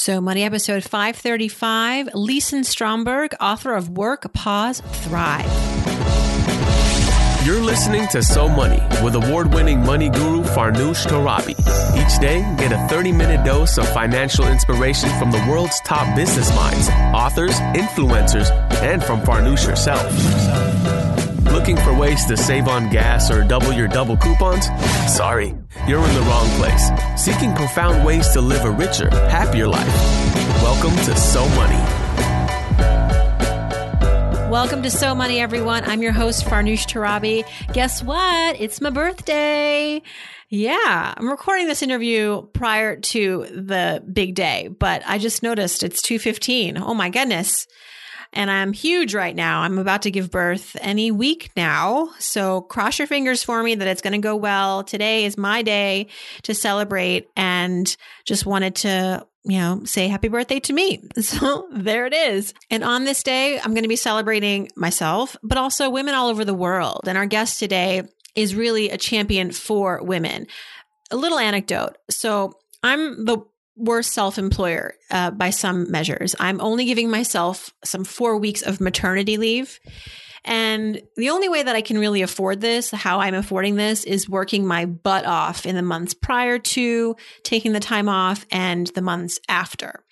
So Money episode 535, Lisen Stromberg, author of Work, Pause, Thrive. You're listening to So Money with award winning money guru Farnoosh Torabi. Each day, get a 30 minute dose of financial inspiration from the world's top business minds, authors, influencers, and from Farnoosh herself. Looking for ways to save on gas or double your double coupons? Sorry, you're in the wrong place. Seeking profound ways to live a richer, happier life. Welcome to So Money. Welcome to So Money, everyone. I'm your host, Farnoosh Torabi. Guess what? It's my birthday. Yeah, I'm recording this interview prior to the big day, but I just noticed it's 2:15. Oh my goodness and I'm huge right now. I'm about to give birth any week now. So cross your fingers for me that it's going to go well. Today is my day to celebrate and just wanted to you know, say happy birthday to me. So there it is. And on this day, I'm going to be celebrating myself, but also women all over the world. And our guest today is really a champion for women. A little anecdote. So I'm the worst self employer uh, by some measures. I'm only giving myself some four weeks of maternity leave. And the only way that I can really afford this, how I'm affording this, is working my butt off in the months prior to taking the time off and the months after.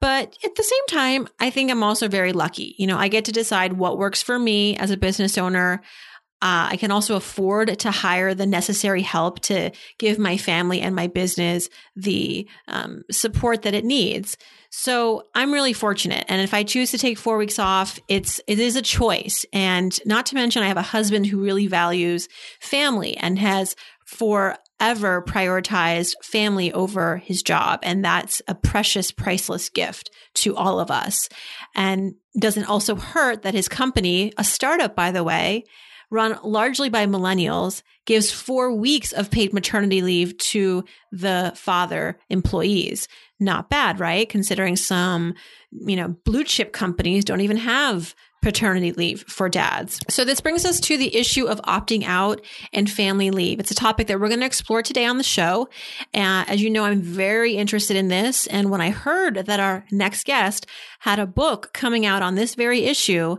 But at the same time, I think I'm also very lucky. You know, I get to decide what works for me as a business owner. Uh, I can also afford to hire the necessary help to give my family and my business the um, support that it needs. So I'm really fortunate. And if I choose to take four weeks off, it's, it is a choice. And not to mention, I have a husband who really values family and has forever prioritized family over his job. And that's a precious, priceless gift to all of us. And doesn't also hurt that his company, a startup, by the way, run largely by millennials, gives four weeks of paid maternity leave to the father employees. Not bad, right? Considering some, you know, blue chip companies don't even have paternity leave for dads. So this brings us to the issue of opting out and family leave. It's a topic that we're going to explore today on the show. Uh, as you know, I'm very interested in this. And when I heard that our next guest had a book coming out on this very issue,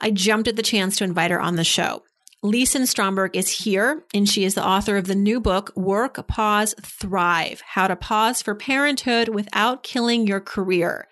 I jumped at the chance to invite her on the show. Lisen Stromberg is here, and she is the author of the new book, Work, Pause, Thrive How to Pause for Parenthood Without Killing Your Career.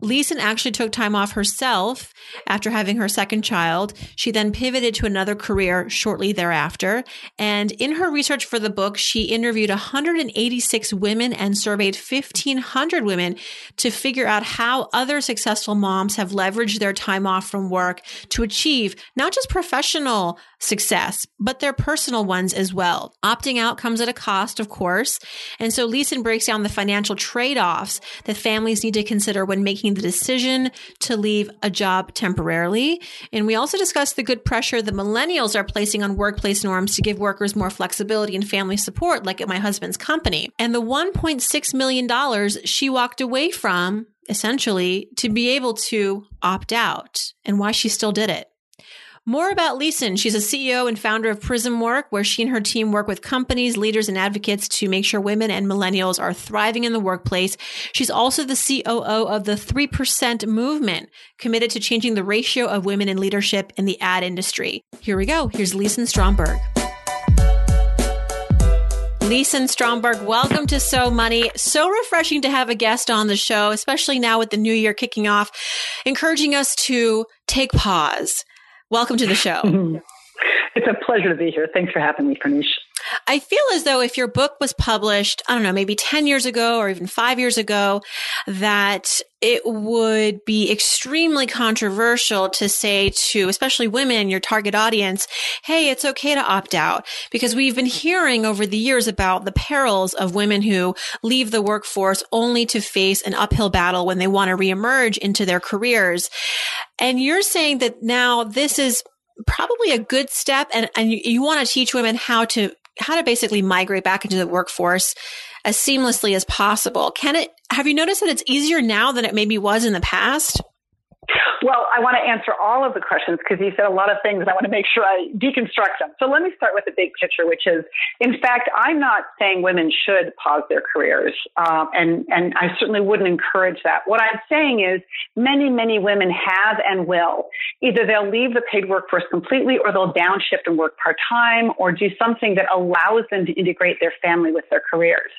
Lisen actually took time off herself after having her second child. She then pivoted to another career shortly thereafter. And in her research for the book, she interviewed 186 women and surveyed 1,500 women to figure out how other successful moms have leveraged their time off from work to achieve not just professional success, but their personal ones as well. Opting out comes at a cost, of course. And so Lisen breaks down the financial trade offs that families need to consider when making the decision to leave a job temporarily. And we also discussed the good pressure the millennials are placing on workplace norms to give workers more flexibility and family support, like at my husband's company. And the $1.6 million she walked away from essentially to be able to opt out and why she still did it. More about Lisen. She's a CEO and founder of Prism Work, where she and her team work with companies, leaders, and advocates to make sure women and millennials are thriving in the workplace. She's also the COO of the 3% movement, committed to changing the ratio of women in leadership in the ad industry. Here we go. Here's Lisen Stromberg. Lisen Stromberg, welcome to So Money. So refreshing to have a guest on the show, especially now with the new year kicking off, encouraging us to take pause Welcome to the show. it's a pleasure to be here. Thanks for having me, Farnoosh. I feel as though if your book was published, I don't know, maybe 10 years ago or even five years ago, that it would be extremely controversial to say to, especially women, your target audience, hey, it's okay to opt out. Because we've been hearing over the years about the perils of women who leave the workforce only to face an uphill battle when they want to reemerge into their careers. And you're saying that now this is probably a good step and, and you, you want to teach women how to how to basically migrate back into the workforce as seamlessly as possible. Can it, have you noticed that it's easier now than it maybe was in the past? Well, I want to answer all of the questions because you said a lot of things. And I want to make sure I deconstruct them. So let me start with the big picture, which is, in fact, I'm not saying women should pause their careers, um, and and I certainly wouldn't encourage that. What I'm saying is, many many women have and will. Either they'll leave the paid workforce completely, or they'll downshift and work part time, or do something that allows them to integrate their family with their careers.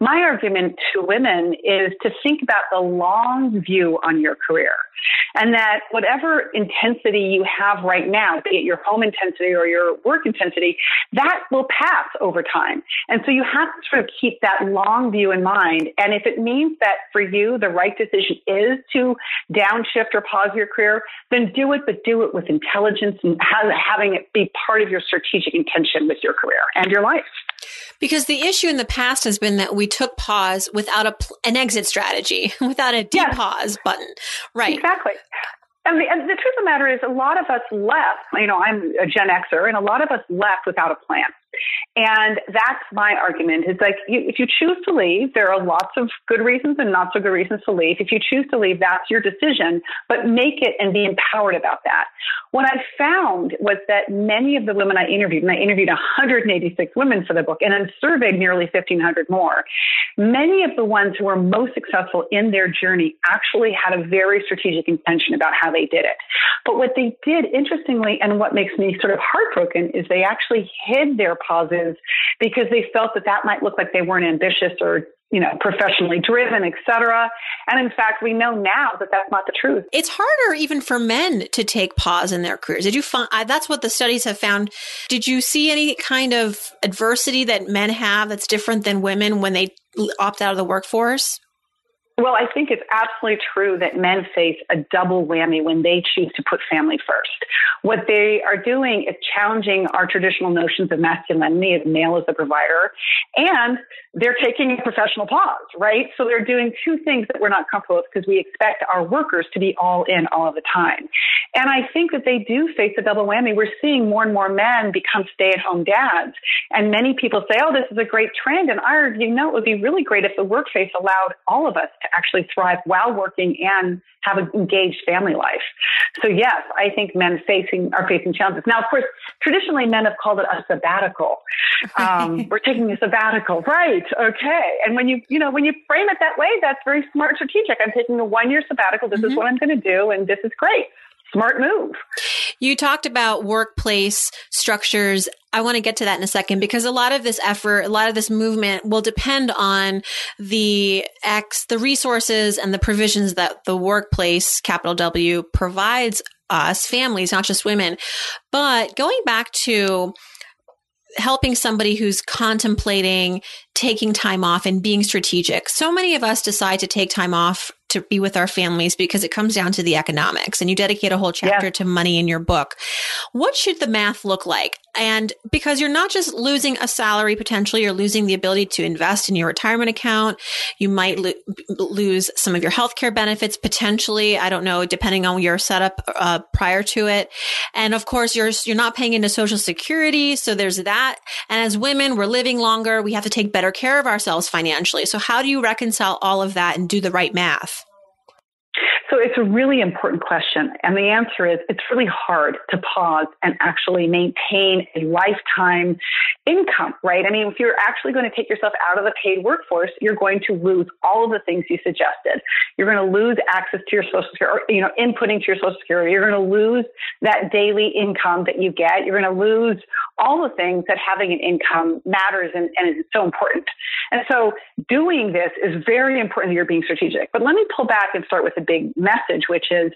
My argument to women is to think about the long view on your career and that whatever intensity you have right now, be it your home intensity or your work intensity, that will pass over time. And so you have to sort of keep that long view in mind. And if it means that for you, the right decision is to downshift or pause your career, then do it, but do it with intelligence and having it be part of your strategic intention with your career and your life. Because the issue in the past has been that we took pause without a, an exit strategy, without a depause yes. button. Right. Exactly. And the, and the truth of the matter is, a lot of us left. You know, I'm a Gen Xer, and a lot of us left without a plan. And that's my argument. It's like you, if you choose to leave, there are lots of good reasons and not so good reasons to leave. If you choose to leave, that's your decision, but make it and be empowered about that. What I found was that many of the women I interviewed, and I interviewed 186 women for the book and then surveyed nearly 1,500 more, many of the ones who were most successful in their journey actually had a very strategic intention about how they did it. But what they did, interestingly, and what makes me sort of heartbroken, is they actually hid their pauses because they felt that that might look like they weren't ambitious or you know, professionally driven, et cetera. And in fact, we know now that that's not the truth. It's harder even for men to take pause in their careers. Did you find that's what the studies have found? Did you see any kind of adversity that men have that's different than women when they opt out of the workforce? Well, I think it's absolutely true that men face a double whammy when they choose to put family first. What they are doing is challenging our traditional notions of masculinity as male as the provider, and they're taking a professional pause, right? So they're doing two things that we're not comfortable with because we expect our workers to be all in all of the time. And I think that they do face a double whammy. We're seeing more and more men become stay at home dads. And many people say, oh, this is a great trend. And I argue, no, it would be really great if the workplace allowed all of us to actually thrive while working and have an engaged family life. So yes, I think men facing are facing challenges. Now, of course, traditionally men have called it a sabbatical. Um, we're taking a sabbatical, right? Okay. And when you you know when you frame it that way, that's very smart, strategic. I'm taking a one year sabbatical. This mm-hmm. is what I'm going to do, and this is great smart move. You talked about workplace structures. I want to get to that in a second because a lot of this effort, a lot of this movement will depend on the X, the resources and the provisions that the workplace, capital W, provides us, families, not just women. But going back to helping somebody who's contemplating taking time off and being strategic. So many of us decide to take time off to be with our families because it comes down to the economics and you dedicate a whole chapter yeah. to money in your book. What should the math look like? And because you're not just losing a salary potentially, you're losing the ability to invest in your retirement account. You might lo- lose some of your healthcare benefits potentially. I don't know, depending on your setup uh, prior to it. And of course, you're you're not paying into Social Security, so there's that. And as women, we're living longer. We have to take better care of ourselves financially. So how do you reconcile all of that and do the right math? So it's a really important question. And the answer is it's really hard to pause and actually maintain a lifetime income, right? I mean, if you're actually going to take yourself out of the paid workforce, you're going to lose all of the things you suggested. You're going to lose access to your social security, or, you know, inputting to your social security. You're going to lose that daily income that you get. You're going to lose all the things that having an income matters and, and is so important. And so doing this is very important that you're being strategic. But let me pull back and start with a big message, which is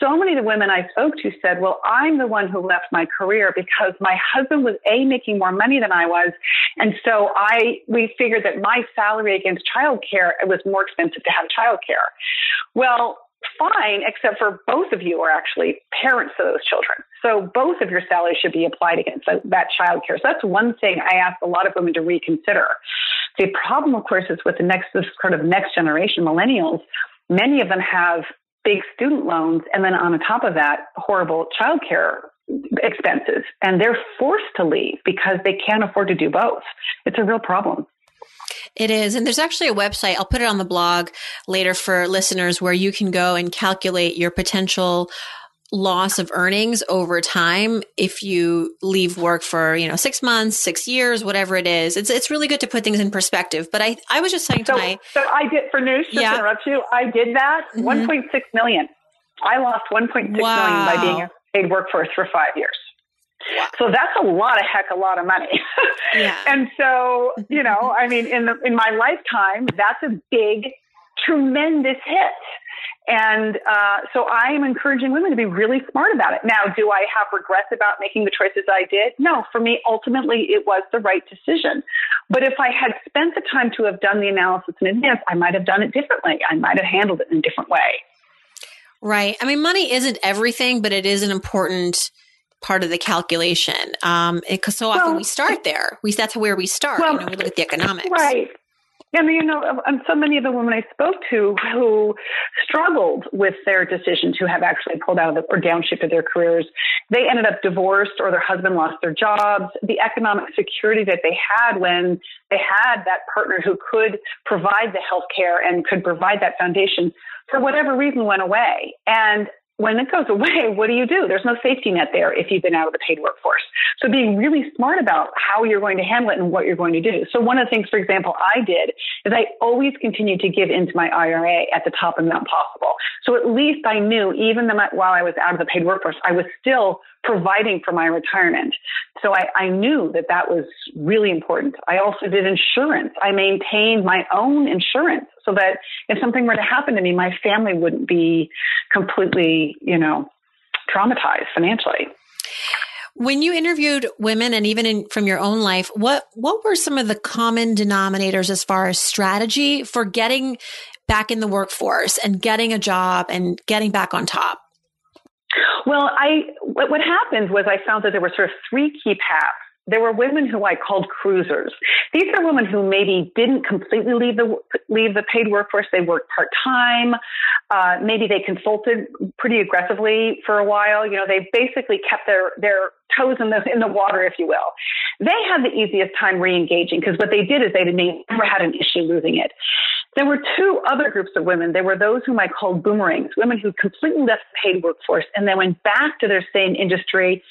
so many of the women I spoke to said, well, I'm the one who left my career because my husband was A, making more money than I was. And so I, we figured that my salary against childcare, it was more expensive to have childcare. Well, fine, except for both of you are actually parents of those children. So both of your salaries should be applied against that child care. So that's one thing I ask a lot of women to reconsider. The problem, of course, is with the next, this kind of next generation millennials, many of them have big student loans and then on the top of that, horrible child care expenses. And they're forced to leave because they can't afford to do both. It's a real problem. It is. And there's actually a website, I'll put it on the blog later for listeners where you can go and calculate your potential loss of earnings over time if you leave work for you know six months six years whatever it is it's it's really good to put things in perspective but i i was just saying so, to my so i did for news just yeah. interrupt you i did that mm-hmm. 1.6 million i lost 1.6 wow. million by being a paid workforce for five years Wow. So that's a lot of heck, a lot of money. yeah. And so, you know, I mean, in the, in my lifetime, that's a big, tremendous hit. And uh, so I am encouraging women to be really smart about it. Now, do I have regrets about making the choices I did? No, for me, ultimately, it was the right decision. But if I had spent the time to have done the analysis in advance, I might have done it differently. I might have handled it in a different way. Right. I mean, money isn't everything, but it is an important part of the calculation. Um, because so often well, we start there. We that's where we start. Well, you know, we look at the economics. Right. And you know, and so many of the women I spoke to who struggled with their decision to have actually pulled out of the, or downshifted their careers, they ended up divorced or their husband lost their jobs. The economic security that they had when they had that partner who could provide the health care and could provide that foundation for whatever reason went away. And when it goes away, what do you do? There's no safety net there if you've been out of the paid workforce. So being really smart about how you're going to handle it and what you're going to do. So one of the things, for example, I did is I always continued to give into my IRA at the top amount possible. So at least I knew even while I was out of the paid workforce, I was still providing for my retirement. So I, I knew that that was really important. I also did insurance. I maintained my own insurance so that if something were to happen to me, my family wouldn't be completely, you know, traumatized financially. When you interviewed women and even in, from your own life, what what were some of the common denominators as far as strategy for getting back in the workforce and getting a job and getting back on top? Well, I what, what happened was I found that there were sort of three key paths there were women who I called cruisers. These are women who maybe didn't completely leave the leave the paid workforce. They worked part time. Uh, maybe they consulted pretty aggressively for a while. You know, they basically kept their their toes in the in the water, if you will. They had the easiest time re-engaging because what they did is they never had an issue losing it. There were two other groups of women. There were those whom I called boomerangs, women who completely left the paid workforce and then went back to their same industry,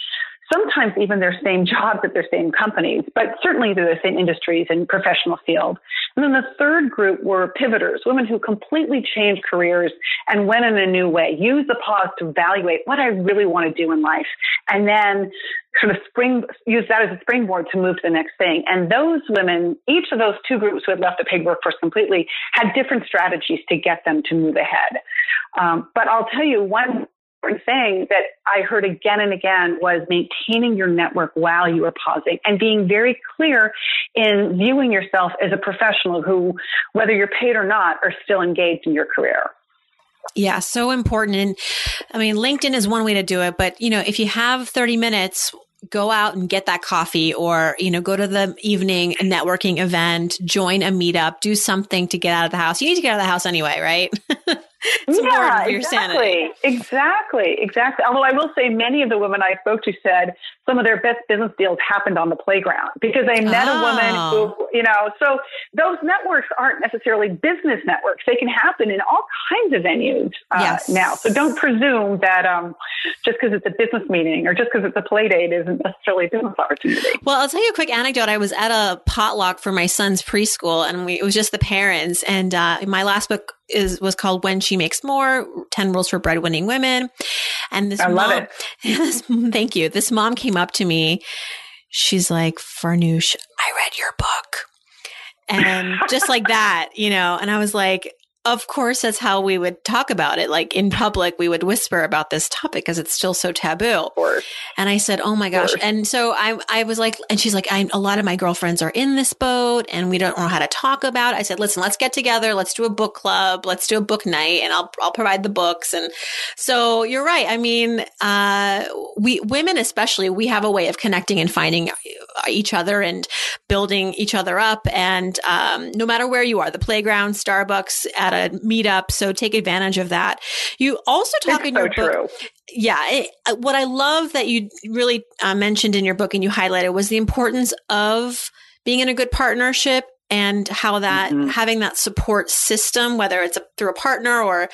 sometimes even their same jobs at their same companies, but certainly they're the same industries and professional field. And then the third group were pivoters, women who completely changed careers and went in a new way, used the pause to evaluate what I really want to do in life, and then sort of spring use that as a springboard to move to the next thing. And those women, each of those two groups who had left the paid workforce completely, had different strategies to get them to move ahead. Um, but I'll tell you one important thing that I heard again and again was maintaining your network while you were pausing and being very clear in viewing yourself as a professional who, whether you're paid or not, are still engaged in your career. Yeah, so important. And I mean, LinkedIn is one way to do it, but you know, if you have 30 minutes, go out and get that coffee or, you know, go to the evening networking event, join a meetup, do something to get out of the house. You need to get out of the house anyway, right? it's yeah, exactly, exactly, exactly. Although I will say, many of the women I spoke to said some of their best business deals happened on the playground because they met oh. a woman who, oh. you know. So those networks aren't necessarily business networks; they can happen in all kinds of venues uh, yes. now. So don't presume that um, just because it's a business meeting or just because it's a play date isn't necessarily a business opportunity. Well, I'll tell you a quick anecdote. I was at a potluck for my son's preschool, and we, it was just the parents. And uh, my last book is was called When She Makes More: Ten Rules for Breadwinning Women. And this I mom, love it. Thank you. This mom came up to me. She's like, Farnoosh, I read your book. And just like that, you know, and I was like, of course, that's how we would talk about it. Like in public, we would whisper about this topic because it's still so taboo. And I said, "Oh my gosh!" And so I, I was like, and she's like, "A lot of my girlfriends are in this boat, and we don't know how to talk about." It. I said, "Listen, let's get together. Let's do a book club. Let's do a book night, and I'll I'll provide the books." And so you're right. I mean, uh, we women especially, we have a way of connecting and finding each other and building each other up. And um, no matter where you are, the playground, Starbucks at a meetup. So take advantage of that. You also talk it's in your so book. Yeah. It, uh, what I love that you really uh, mentioned in your book and you highlighted was the importance of being in a good partnership and how that mm-hmm. having that support system, whether it's a, through a partner or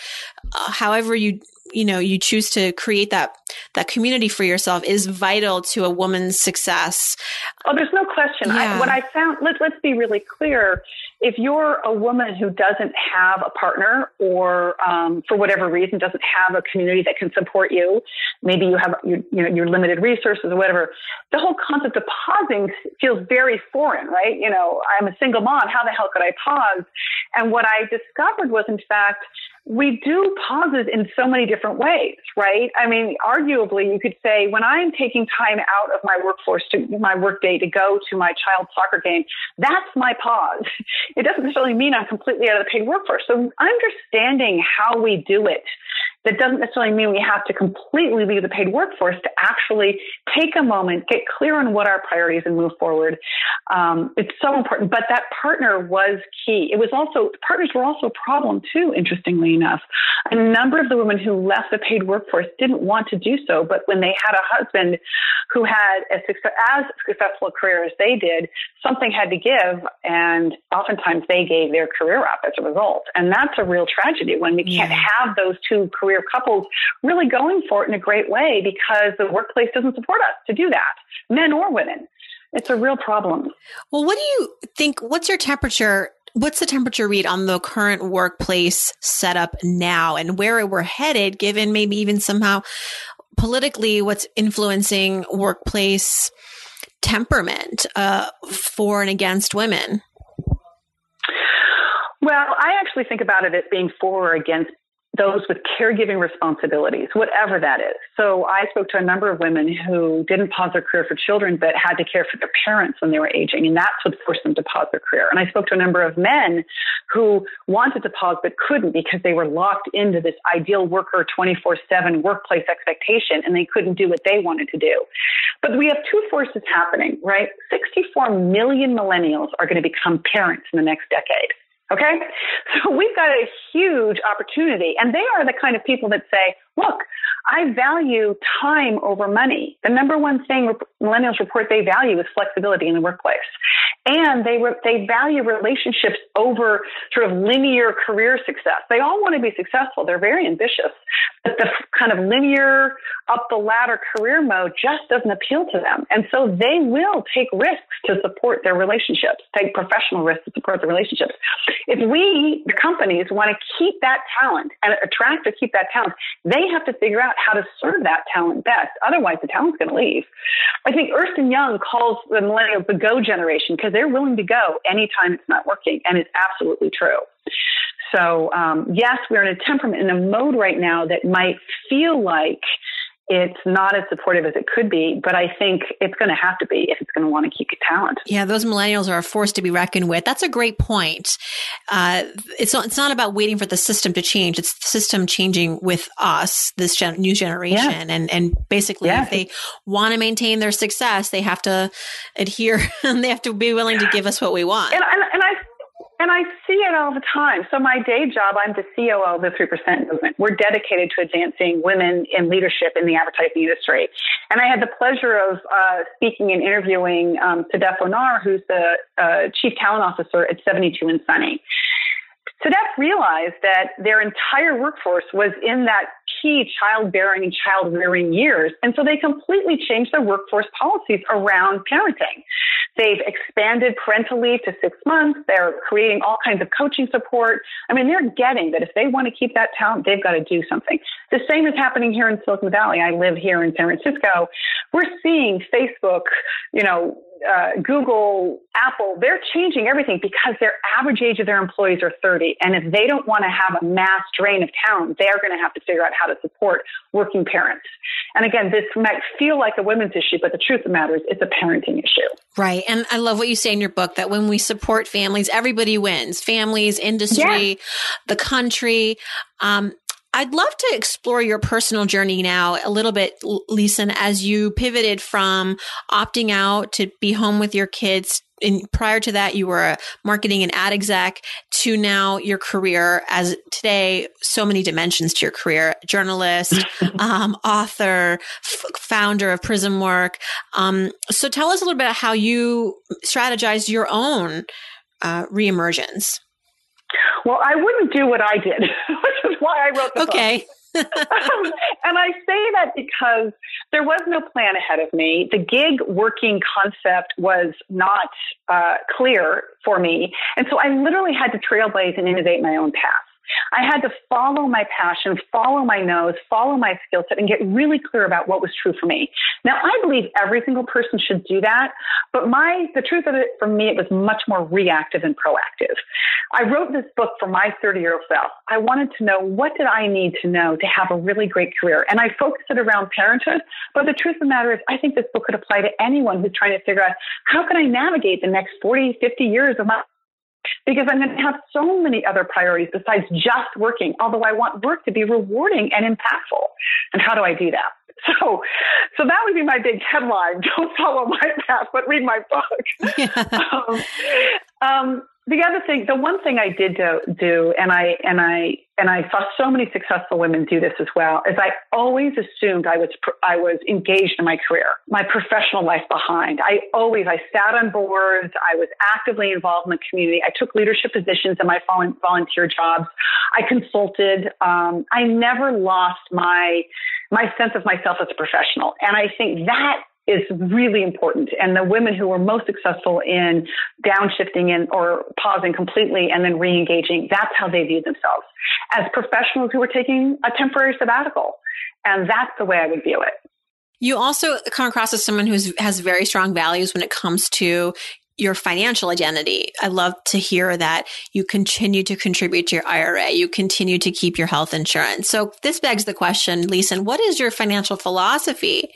uh, however you you know you choose to create that that community for yourself is vital to a woman's success. Oh, there's no question. Yeah. I, what I found, let, let's be really clear. If you're a woman who doesn't have a partner or um, for whatever reason doesn't have a community that can support you, maybe you have you, you know your limited resources or whatever, the whole concept of pausing feels very foreign, right? You know, I'm a single mom. How the hell could I pause? And what I discovered was, in fact, we do pauses in so many different ways, right? I mean, arguably, you could say when I'm taking time out of my workforce to my workday to go to my child's soccer game, that's my pause. It doesn't necessarily mean I'm completely out of the paid workforce. So understanding how we do it that doesn't necessarily mean we have to completely leave the paid workforce to actually take a moment, get clear on what our priorities and move forward. Um, it's so important. But that partner was key. It was also, partners were also a problem too, interestingly enough. A number of the women who left the paid workforce didn't want to do so, but when they had a husband who had a success, as successful a career as they did, something had to give, and oftentimes they gave their career up as a result. And that's a real tragedy when we can't have those two career career couples really going for it in a great way because the workplace doesn't support us to do that, men or women. It's a real problem. Well, what do you think? What's your temperature? What's the temperature read on the current workplace setup now and where we're headed, given maybe even somehow politically what's influencing workplace temperament uh, for and against women? Well, I actually think about it as being for or against those with caregiving responsibilities, whatever that is. So I spoke to a number of women who didn't pause their career for children, but had to care for their parents when they were aging, and that's what forced them to pause their career. And I spoke to a number of men who wanted to pause but couldn't because they were locked into this ideal worker 24 7 workplace expectation and they couldn't do what they wanted to do. But we have two forces happening, right? 64 million millennials are going to become parents in the next decade. Okay? So we've got a huge opportunity. And they are the kind of people that say, look, I value time over money. The number one thing millennials report they value is flexibility in the workplace. And they, re- they value relationships over sort of linear career success. They all want to be successful. They're very ambitious. But the kind of linear up the ladder career mode just doesn't appeal to them. And so they will take risks to support their relationships, take professional risks to support their relationships. If we, the companies, want to keep that talent and attract or keep that talent, they have to figure out how to serve that talent best. Otherwise, the talent's going to leave. I think Ernst and Young calls the millennials the go generation because they're willing to go anytime it's not working, and it's absolutely true. So, um, yes, we're in a temperament, in a mode right now that might feel like it's not as supportive as it could be, but I think it's going to have to be if it's going to want to keep talent. Yeah, those millennials are a force to be reckoned with. That's a great point. Uh, it's not, it's not about waiting for the system to change. It's the system changing with us, this gen- new generation, yeah. and and basically, yeah. if they want to maintain their success, they have to adhere and they have to be willing to give us what we want. And, and, and I see it all the time. So my day job, I'm the COO of the 3% movement. We're dedicated to advancing women in leadership in the advertising industry. And I had the pleasure of uh, speaking and interviewing um, Sedef Onar, who's the uh, chief talent officer at 72 and Sunny. Sedef realized that their entire workforce was in that key childbearing and child rearing years. And so they completely changed their workforce policies around parenting. They've expanded parental leave to six months. They're creating all kinds of coaching support. I mean, they're getting that if they want to keep that talent, they've got to do something. The same is happening here in Silicon Valley. I live here in San Francisco. We're seeing Facebook, you know, uh, Google, Apple, they're changing everything because their average age of their employees are 30. And if they don't want to have a mass drain of talent, they are going to have to figure out how to support working parents. And again, this might feel like a women's issue, but the truth of the matter is it's a parenting issue. Right. And I love what you say in your book that when we support families, everybody wins families, industry, yeah. the country. Um, I'd love to explore your personal journey now a little bit, Lisa, as you pivoted from opting out to be home with your kids. And prior to that, you were a marketing and ad exec to now your career as today, so many dimensions to your career, journalist, um, author, f- founder of Prism Work. Um, so tell us a little bit about how you strategized your own uh, reemergence? Well, I wouldn't do what I did, which is why I wrote the okay. book. and I say that because there was no plan ahead of me. The gig working concept was not uh, clear for me. And so I literally had to trailblaze and innovate my own path. I had to follow my passion, follow my nose, follow my skill set, and get really clear about what was true for me. Now, I believe every single person should do that, but my the truth of it for me, it was much more reactive and proactive. I wrote this book for my 30 year old self. I wanted to know what did I need to know to have a really great career, and I focused it around parenthood. But the truth of the matter is, I think this book could apply to anyone who's trying to figure out how can I navigate the next 40, 50 years of my because I'm going to have so many other priorities besides just working, although I want work to be rewarding and impactful. And how do I do that? So, so that would be my big headline. Don't follow my path, but read my book. Yeah. Um, um, the other thing, the one thing I did do, do, and I and I and I saw so many successful women do this as well, is I always assumed I was I was engaged in my career, my professional life behind. I always I sat on boards, I was actively involved in the community. I took leadership positions in my volunteer jobs. I consulted. Um, I never lost my my sense of myself as a professional, and I think that is really important. And the women who were most successful in downshifting and or pausing completely and then re-engaging, that's how they viewed themselves as professionals who were taking a temporary sabbatical. And that's the way I would view it. You also come across as someone who has very strong values when it comes to your financial identity. I love to hear that you continue to contribute to your IRA. You continue to keep your health insurance. So this begs the question, Lisa, what is your financial philosophy?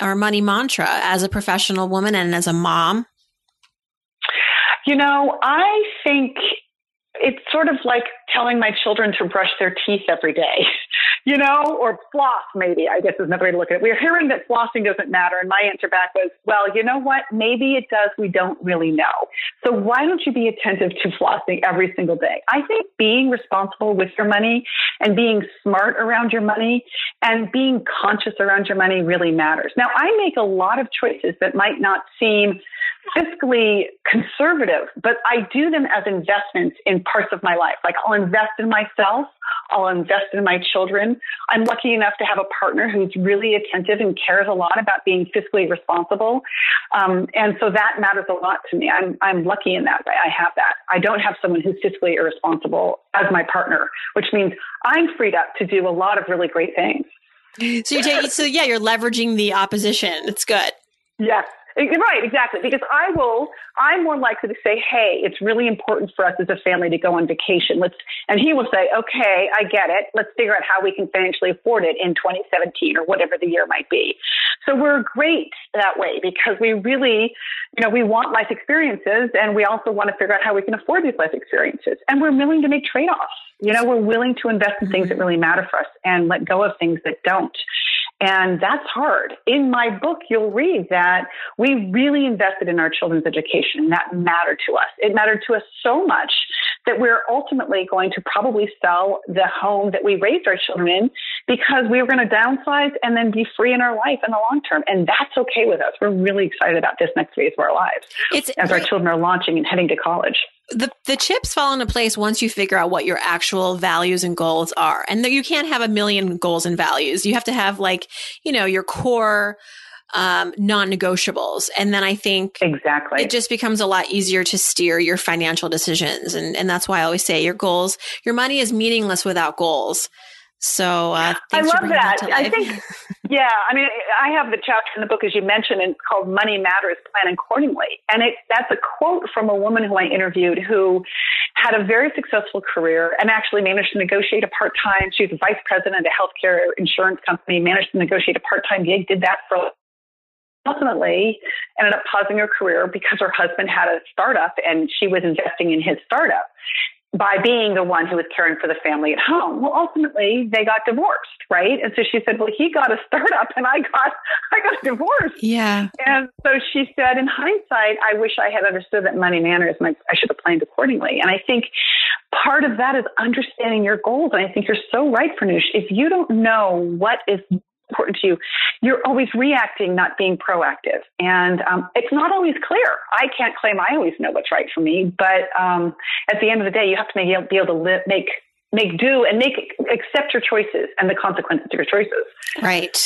Or money mantra as a professional woman and as a mom? You know, I think it's sort of like telling my children to brush their teeth every day, you know, or floss, maybe, I guess is another way to look at it. We're hearing that flossing doesn't matter. And my answer back was, well, you know what? Maybe it does. We don't really know. So why don't you be attentive to flossing every single day? I think being responsible with your money and being smart around your money and being conscious around your money really matters. Now, I make a lot of choices that might not seem fiscally conservative, but I do them as investments in parts of my life. Like I'll invest in myself, I'll invest in my children. I'm lucky enough to have a partner who's really attentive and cares a lot about being fiscally responsible. Um, and so that matters a lot to me. I'm, I'm lucky in that way. I have that. I don't have someone who's fiscally irresponsible as my partner, which means I'm freed up to do a lot of really great things. So you take, so yeah, you're leveraging the opposition. It's good. Yes, Right, exactly. Because I will, I'm more likely to say, hey, it's really important for us as a family to go on vacation. Let's, and he will say, okay, I get it. Let's figure out how we can financially afford it in 2017 or whatever the year might be. So we're great that way because we really, you know, we want life experiences and we also want to figure out how we can afford these life experiences. And we're willing to make trade offs. You know, we're willing to invest in things that mm-hmm. really matter for us and let go of things that don't. And that's hard. In my book, you'll read that we really invested in our children's education. That mattered to us. It mattered to us so much that we're ultimately going to probably sell the home that we raised our children in because we were going to downsize and then be free in our life in the long term. And that's okay with us. We're really excited about this next phase of our lives it's, as our children are launching and heading to college the the chips fall into place once you figure out what your actual values and goals are. And you can't have a million goals and values. You have to have like, you know, your core um, non-negotiables. And then I think exactly it just becomes a lot easier to steer your financial decisions. And and that's why I always say your goals, your money is meaningless without goals. So uh, I love that. I think, yeah. I mean, I have the chapter in the book, as you mentioned, and it's called "Money Matters: Plan Accordingly," and it, that's a quote from a woman who I interviewed who had a very successful career and actually managed to negotiate a part-time. She was a vice president at a healthcare insurance company, managed to negotiate a part-time gig, did that for ultimately ended up pausing her career because her husband had a startup and she was investing in his startup by being the one who was caring for the family at home. Well, ultimately they got divorced, right? And so she said, "Well, he got a startup and I got I got a divorce." Yeah. And so she said, "In hindsight, I wish I had understood that money matters and I, I should have planned accordingly." And I think part of that is understanding your goals. And I think you're so right, Farnoosh. If you don't know what is important to you, you're always reacting, not being proactive. And um, it's not always clear. I can't claim I always know what's right for me, but um, at the end of the day, you have to make, be able to make make do and make accept your choices and the consequences of your choices. Right.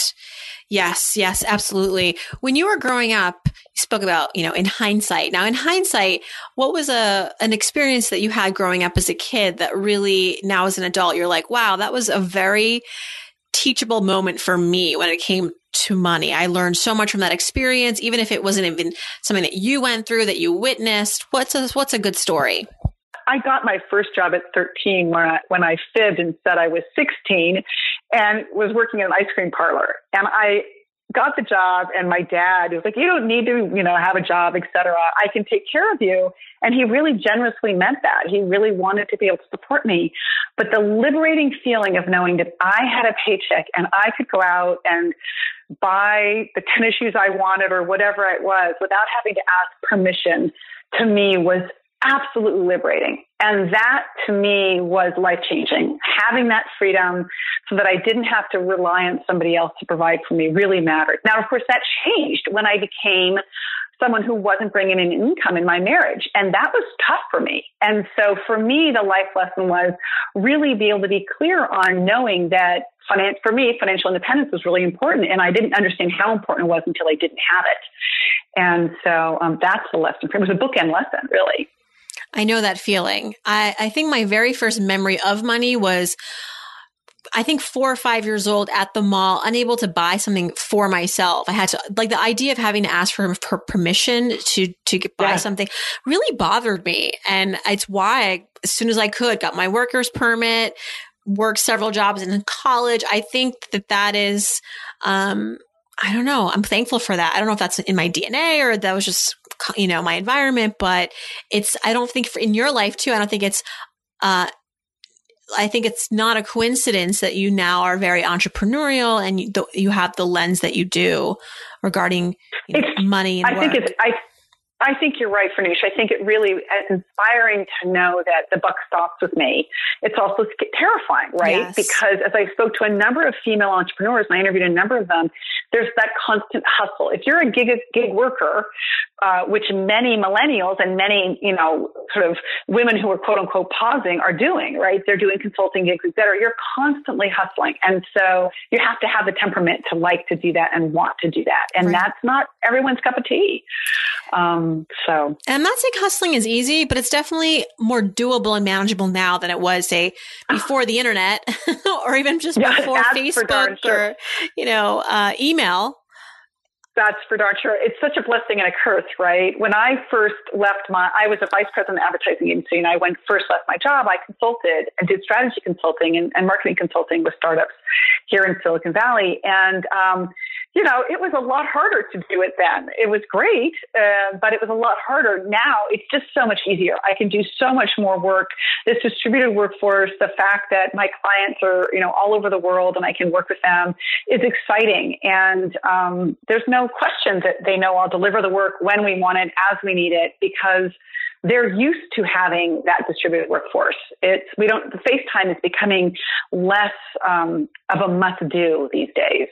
Yes, yes, absolutely. When you were growing up, you spoke about, you know, in hindsight. Now, in hindsight, what was a an experience that you had growing up as a kid that really now as an adult you're like, wow, that was a very teachable moment for me when it came to money. I learned so much from that experience, even if it wasn't even something that you went through, that you witnessed. What's a, what's a good story? I got my first job at 13 when I, when I fibbed and said I was 16 and was working in an ice cream parlor. And I got the job and my dad was like, you don't need to, you know, have a job, etc. I can take care of you. And he really generously meant that. He really wanted to be able to support me. But the liberating feeling of knowing that I had a paycheck and I could go out and buy the tennis shoes I wanted or whatever it was without having to ask permission to me was absolutely liberating. And that to me was life changing. Having that freedom so that I didn't have to rely on somebody else to provide for me really mattered. Now, of course, that changed when I became someone who wasn't bringing in income in my marriage. And that was tough for me. And so for me, the life lesson was really be able to be clear on knowing that finance, for me, financial independence was really important. And I didn't understand how important it was until I didn't have it. And so um, that's the lesson. It was a bookend lesson, really. I know that feeling. I, I think my very first memory of money was I think four or five years old at the mall, unable to buy something for myself. I had to like the idea of having to ask for, for permission to to buy yeah. something really bothered me, and it's why I, as soon as I could got my worker's permit, worked several jobs in college. I think that that is. Um, I don't know. I'm thankful for that. I don't know if that's in my DNA or that was just you know, my environment, but it's, I don't think for, in your life too, I don't think it's, uh, I think it's not a coincidence that you now are very entrepreneurial and you, you have the lens that you do regarding you know, money. I work. think it's, I, I think you're right, Farnoosh. I think it really is inspiring to know that the buck stops with me. It's also terrifying, right? Yes. Because as I spoke to a number of female entrepreneurs and I interviewed a number of them, there's that constant hustle. If you're a gig, gig worker, uh, which many millennials and many, you know, sort of women who are quote unquote pausing are doing, right? They're doing consulting gigs, et cetera. You're constantly hustling. And so you have to have the temperament to like to do that and want to do that. And right. that's not everyone's cup of tea. Um, so, and I'm not saying hustling is easy, but it's definitely more doable and manageable now than it was, say, before the internet or even just yeah, before Facebook sure. or, you know, uh, email. That's for darn sure. It's such a blessing and a curse, right? When I first left my, I was a vice president of advertising agency, and I when first left my job, I consulted and did strategy consulting and, and marketing consulting with startups here in Silicon Valley. And um, you know, it was a lot harder to do it then. It was great, uh, but it was a lot harder. Now it's just so much easier. I can do so much more work. This distributed workforce, the fact that my clients are, you know, all over the world and I can work with them is exciting. And um, there's no question that they know I'll deliver the work when we want it, as we need it, because they're used to having that distributed workforce. It's we don't. The FaceTime is becoming less um, of a must do these days.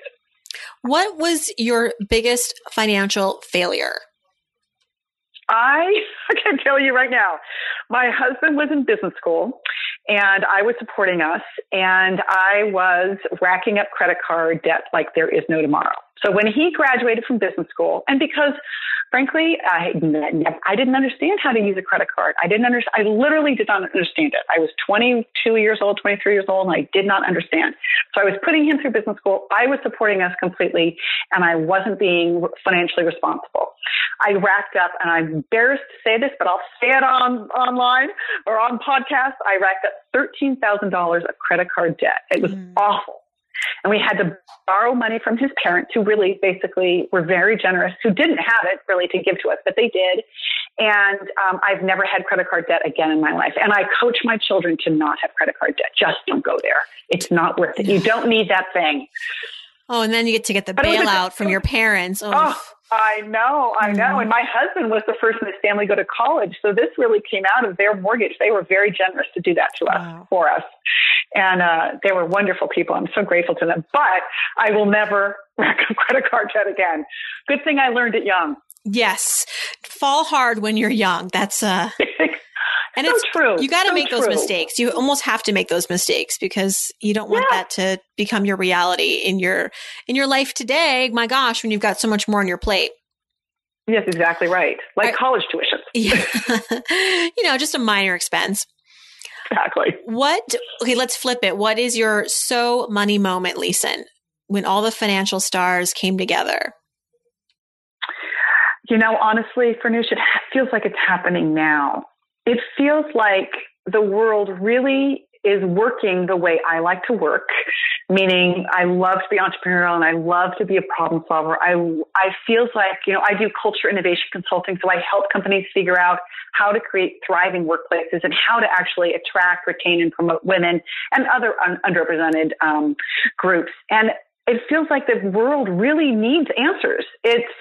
What was your biggest financial failure? I, can tell you right now, my husband was in business school and I was supporting us and I was racking up credit card debt like there is no tomorrow. So when he graduated from business school, and because frankly, I, I didn't understand how to use a credit card. I didn't understand. I literally did not understand it. I was 22 years old, 23 years old, and I did not understand. So I was putting him through business school. I was supporting us completely, and I wasn't being financially responsible. I racked up, and I'm embarrassed to say this, but I'll say it on online or on podcast. I racked up $13,000 of credit card debt. It was mm. awful. And we had to borrow money from his parents who really basically were very generous, who didn't have it really to give to us, but they did. And um, I've never had credit card debt again in my life. And I coach my children to not have credit card debt. Just don't go there. It's not worth it. You don't need that thing. Oh, and then you get to get the bailout from your parents. Oh. oh. I know, I know. Mm-hmm. And my husband was the first in his family to go to college. So this really came out of their mortgage. They were very generous to do that to us, wow. for us. And uh, they were wonderful people. I'm so grateful to them. But I will never rack up credit card debt again. Good thing I learned it young. Yes. Fall hard when you're young. That's uh and so it's true. You got to so make true. those mistakes. You almost have to make those mistakes because you don't want Yeah. that to become your reality in your in your life today. My gosh, when you've got so much more on your plate. Yes, exactly right. Like I- college tuition. Yeah. you know, just a minor expense. Exactly. What okay, let's flip it. What is your so money moment, Lisen, when all the financial stars came together? You know, honestly, Farnoosh, it feels like it's happening now. It feels like the world really is working the way I like to work, meaning I love to be entrepreneurial and I love to be a problem solver. I, I feels like, you know, I do culture innovation consulting, so I help companies figure out how to create thriving workplaces and how to actually attract, retain, and promote women and other un- underrepresented um, groups. And it feels like the world really needs answers. It's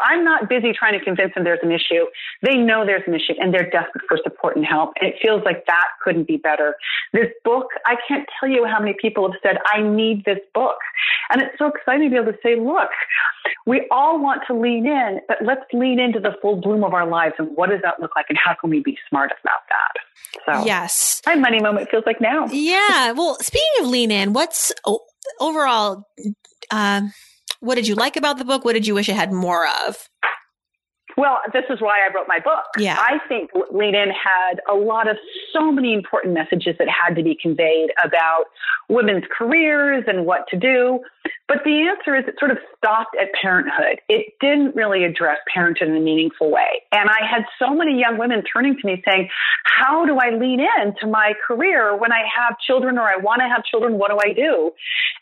I'm not busy trying to convince them there's an issue. They know there's an issue and they're desperate for support and help. And it feels like that couldn't be better. This book, I can't tell you how many people have said, I need this book. And it's so exciting to be able to say, look, we all want to lean in, but let's lean into the full bloom of our lives and what does that look like and how can we be smart about that? So Yes. my money moment feels like now. Yeah. Well, speaking of lean in, what's o- overall? Um, what did you like about the book? What did you wish it had more of? Well, this is why I wrote my book. Yeah. I think Lean In had a lot of so many important messages that had to be conveyed about women's careers and what to do. But the answer is it sort of stopped at parenthood. It didn't really address parenthood in a meaningful way. And I had so many young women turning to me saying, How do I lean into my career when I have children or I want to have children? What do I do?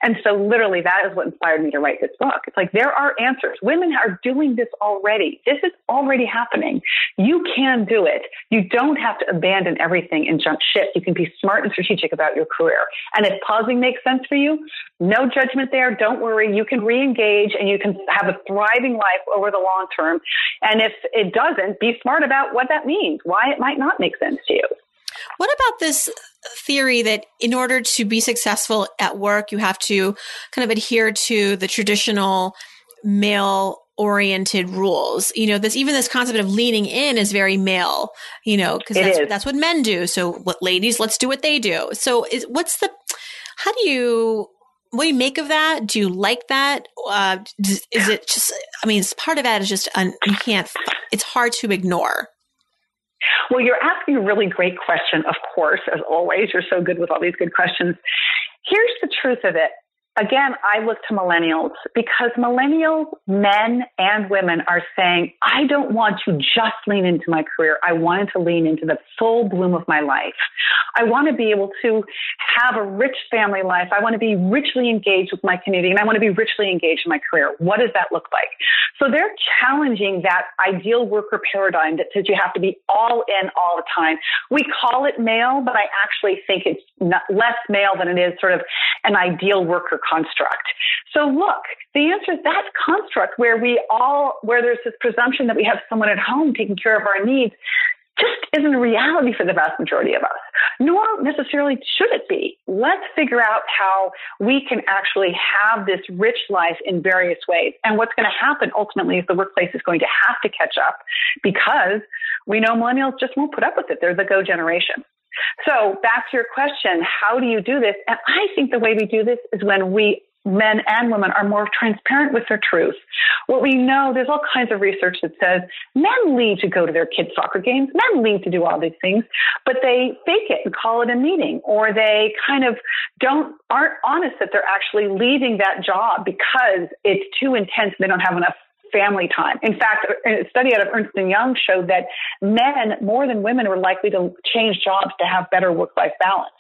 And so, literally, that is what inspired me to write this book. It's like there are answers. Women are doing this already. This is already happening. You can do it. You don't have to abandon everything and jump ship. You can be smart and strategic about your career. And if pausing makes sense for you, no judgment there. Don't worry. You can re engage and you can have a thriving life over the long term. And if it doesn't, be smart about what that means, why it might not make sense to you. What about this theory that in order to be successful at work, you have to kind of adhere to the traditional male oriented rules? You know, this even this concept of leaning in is very male, you know, because that's, that's what men do. So what ladies, let's do what they do. So is what's the how do you what do you make of that? Do you like that? Uh, is it just? I mean, it's part of that is just un, you can't. It's hard to ignore. Well, you're asking a really great question, of course, as always. You're so good with all these good questions. Here's the truth of it. Again, I look to millennials because millennial men and women are saying, I don't want to just lean into my career. I wanted to lean into the full bloom of my life. I want to be able to have a rich family life. I want to be richly engaged with my community and I want to be richly engaged in my career. What does that look like? So they're challenging that ideal worker paradigm that says you have to be all in all the time. We call it male, but I actually think it's less male than it is sort of an ideal worker construct. So look, the answer is that construct where we all, where there's this presumption that we have someone at home taking care of our needs just isn't a reality for the vast majority of us, nor necessarily should it be. Let's figure out how we can actually have this rich life in various ways. And what's going to happen ultimately is the workplace is going to have to catch up because we know millennials just won't put up with it. They're the go generation. So back to your question, how do you do this? And I think the way we do this is when we men and women are more transparent with their truth. What we know, there's all kinds of research that says men leave to go to their kids' soccer games, men leave to do all these things, but they fake it and call it a meeting, or they kind of don't aren't honest that they're actually leaving that job because it's too intense. They don't have enough family time. In fact, a study out of Ernst and Young showed that men more than women were likely to change jobs to have better work-life balance.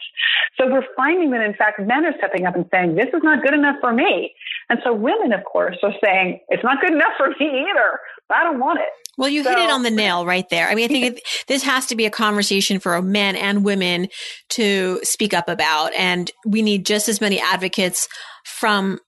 So we're finding that in fact men are stepping up and saying this is not good enough for me. And so women of course are saying it's not good enough for me either. I don't want it. Well, you So- hit it on the nail right there. I mean, I think this has to be a conversation for men and women to speak up about. And we need just as many advocates from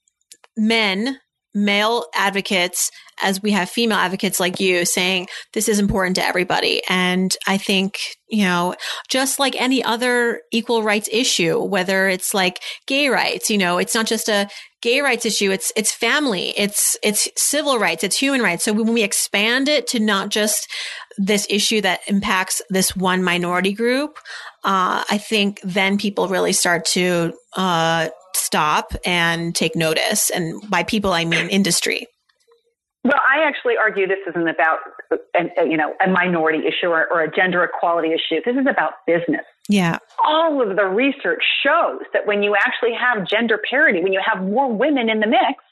men male advocates as we have female advocates like you saying this is important to everybody. And I think, you know, just like any other equal rights issue, whether it's like gay rights, you know, it's not just a gay rights issue. It's, it's family. It's, it's civil rights. It's human rights. So when we expand it to not just this issue that impacts this one minority group, uh, I think then people really start to, uh, stop and take notice. And by people, I mean industry. Well, I actually argue this isn't about, a, you know, a minority issue or, or a gender equality issue. This is about business. Yeah. All of the research shows that when you actually have gender parity, when you have more women in the mix,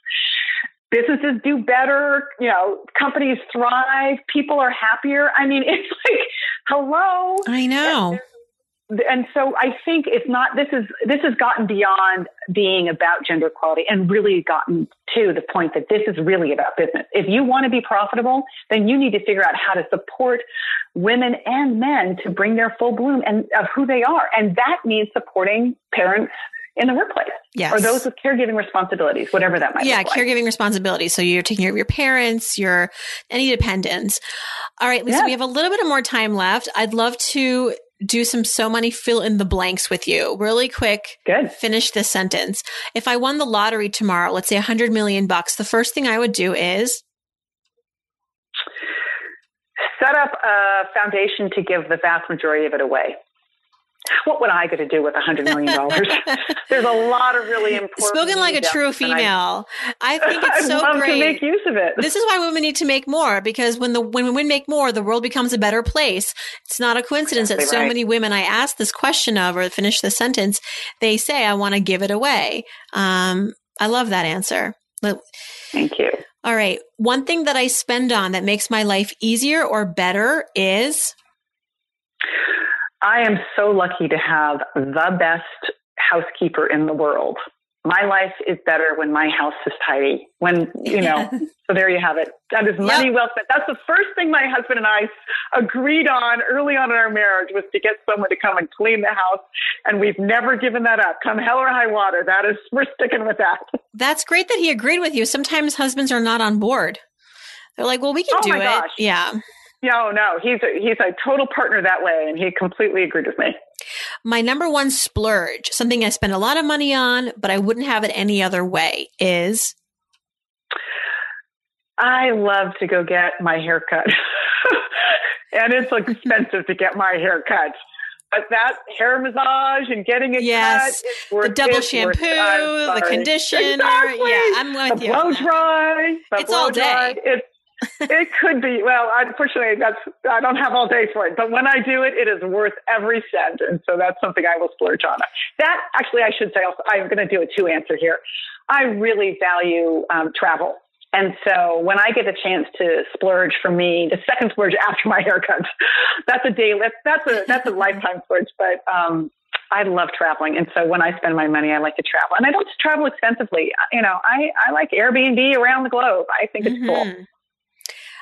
businesses do better, you know, companies thrive, people are happier. I mean, it's like, hello. I know and so I think it's not this is this has gotten beyond being about gender equality and really gotten to the point that this is really about business. If you want to be profitable, then you need to figure out how to support women and men to bring their full bloom and of who they are. And that means supporting parents in the workplace. Yes. Or those with caregiving responsibilities, whatever that might be. yeah, like. caregiving responsibilities. So you're taking care of your parents, your any dependents. All right, Lisa, we have a little bit of more time left. I'd love to do some so money fill in the blanks with you really quick. Good. Finish this sentence. If I won the lottery tomorrow, let's say a hundred million bucks, the first thing I would do is set up a foundation to give the vast majority of it away what would I get to do with a hundred million dollars? There's a lot of really important. Spoken like a true female. I, I think it's so love great to make use of it. This is why women need to make more because when the when women make more, the world becomes a better place. It's not a coincidence exactly that so right. many women I ask this question of or finish the sentence, they say, "I want to give it away." Um, I love that answer. Thank you. All right. One thing that I spend on that makes my life easier or better is I am so lucky to have the best housekeeper in the world. My life is better when my house is tidy. When, you know, so there you have it. That is money yep. well spent. That's the first thing my husband and I agreed on early on in our marriage was to get someone to come and clean the house. And we've never given that up. Come hell or high water. That is, we're sticking with that. That's great that he agreed with you. Sometimes husbands are not on board. They're like, well, we can oh do it. Gosh. Yeah. No, no, he's a, he's a total partner that way, and he completely agreed with me. My number one splurge, something I spend a lot of money on, but I wouldn't have it any other way, is I love to go get my hair cut, and it's expensive to get my hair cut. But that hair massage and getting it yes. cut, the double shampoo, the conditioner. Exactly. Yeah, I'm with the you. Blow dry. The it's blow all day. Dry. It's it could be. Well, unfortunately, that's I don't have all day for it. But when I do it, it is worth every cent, and so that's something I will splurge on. That actually, I should say, also, I'm going to do a two answer here. I really value um, travel. And so when I get a chance to splurge for me, the second splurge after my haircut, that's a day, that's, that's a, that's a lifetime splurge. But, um, I love traveling. And so when I spend my money, I like to travel and I don't travel expensively. You know, I, I like Airbnb around the globe. I think it's mm-hmm. cool.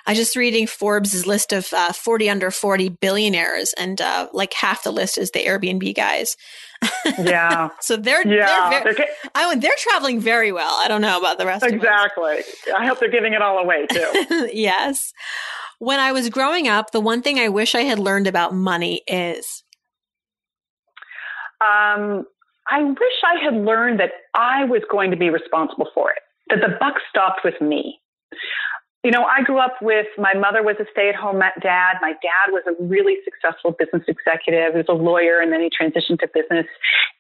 I was just reading Forbes' list of uh, 40 under 40 billionaires, and uh, like half the list is the Airbnb guys. Yeah. so they're, yeah, they're, very, they're, I mean, they're traveling very well. I don't know about the rest exactly. I hope they're giving it all away too. yes. When I was growing up, the one thing I wish I had learned about money is. Um, I wish I had learned that I was going to be responsible for it, that the buck stopped with me you know, I grew up with my mother was a stay at home dad. My dad was a really successful business executive. He was a lawyer and then he transitioned to business.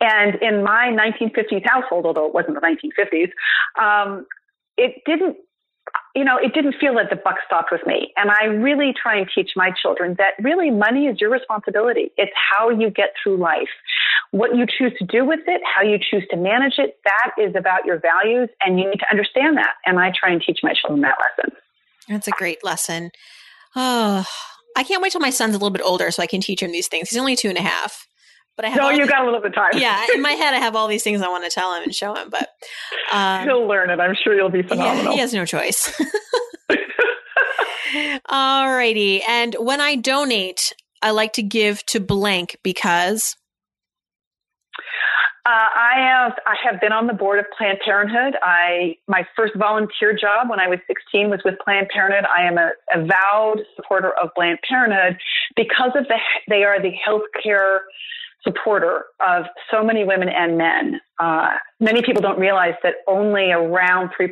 And in my 1950s household, although it wasn't the 1950s, um, it didn't you know, it didn't feel that the buck stopped with me. And I really try and teach my children that really money is your responsibility. It's how you get through life. What you choose to do with it, how you choose to manage it, that is about your values and you need to understand that. And I try and teach my children that lesson. That's a great lesson. Oh, I can't wait till my son's a little bit older so I can teach him these things. He's only two and a half. But I have no, you these, got a little bit of time. yeah, in my head, I have all these things I want to tell him and show him. But um, he'll learn it. I'm sure you'll be phenomenal. Yeah, he has no choice. Alrighty, and when I donate, I like to give to blank because Uh, I have I have been on the board of Planned Parenthood. I my first volunteer job when I was 16 was with Planned Parenthood. I am a avowed supporter of Planned Parenthood because of the they are the healthcare supporter of so many women and men. Uh, many people don't realize that only around 3%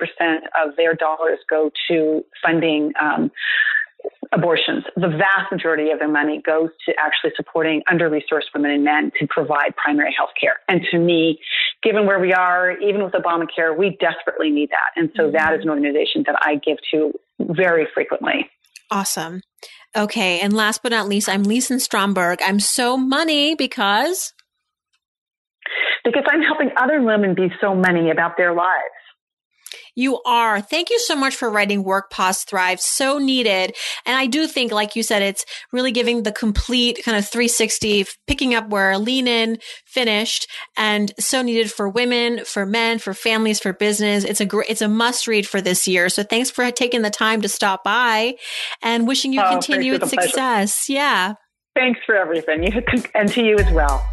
of their dollars go to funding um, abortions. The vast majority of their money goes to actually supporting under resourced women and men to provide primary health care. And to me, given where we are, even with Obamacare, we desperately need that. And so mm-hmm. that is an organization that I give to very frequently. Awesome. Okay. And last but not least, I'm Lisen Stromberg. I'm so money because. Because I'm helping other women be so money about their lives. You are. Thank you so much for writing Work Pause Thrive. So needed. And I do think, like you said, it's really giving the complete kind of 360, picking up where Lean In finished and so needed for women, for men, for families, for business. It's a great, it's a must read for this year. So thanks for taking the time to stop by and wishing you oh, continued success. Pleasure. Yeah. Thanks for everything. You, and to you as well.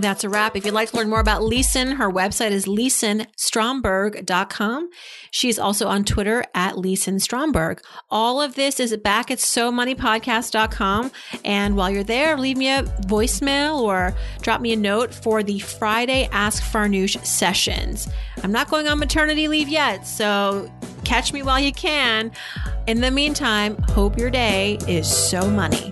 That's a wrap. If you'd like to learn more about Lisen, her website is lisenstromberg.com. She's also on Twitter at Lisen Stromberg. All of this is back at SoMoneyPodcast.com. And while you're there, leave me a voicemail or drop me a note for the Friday Ask Farnoosh sessions. I'm not going on maternity leave yet, so catch me while you can. In the meantime, hope your day is so money.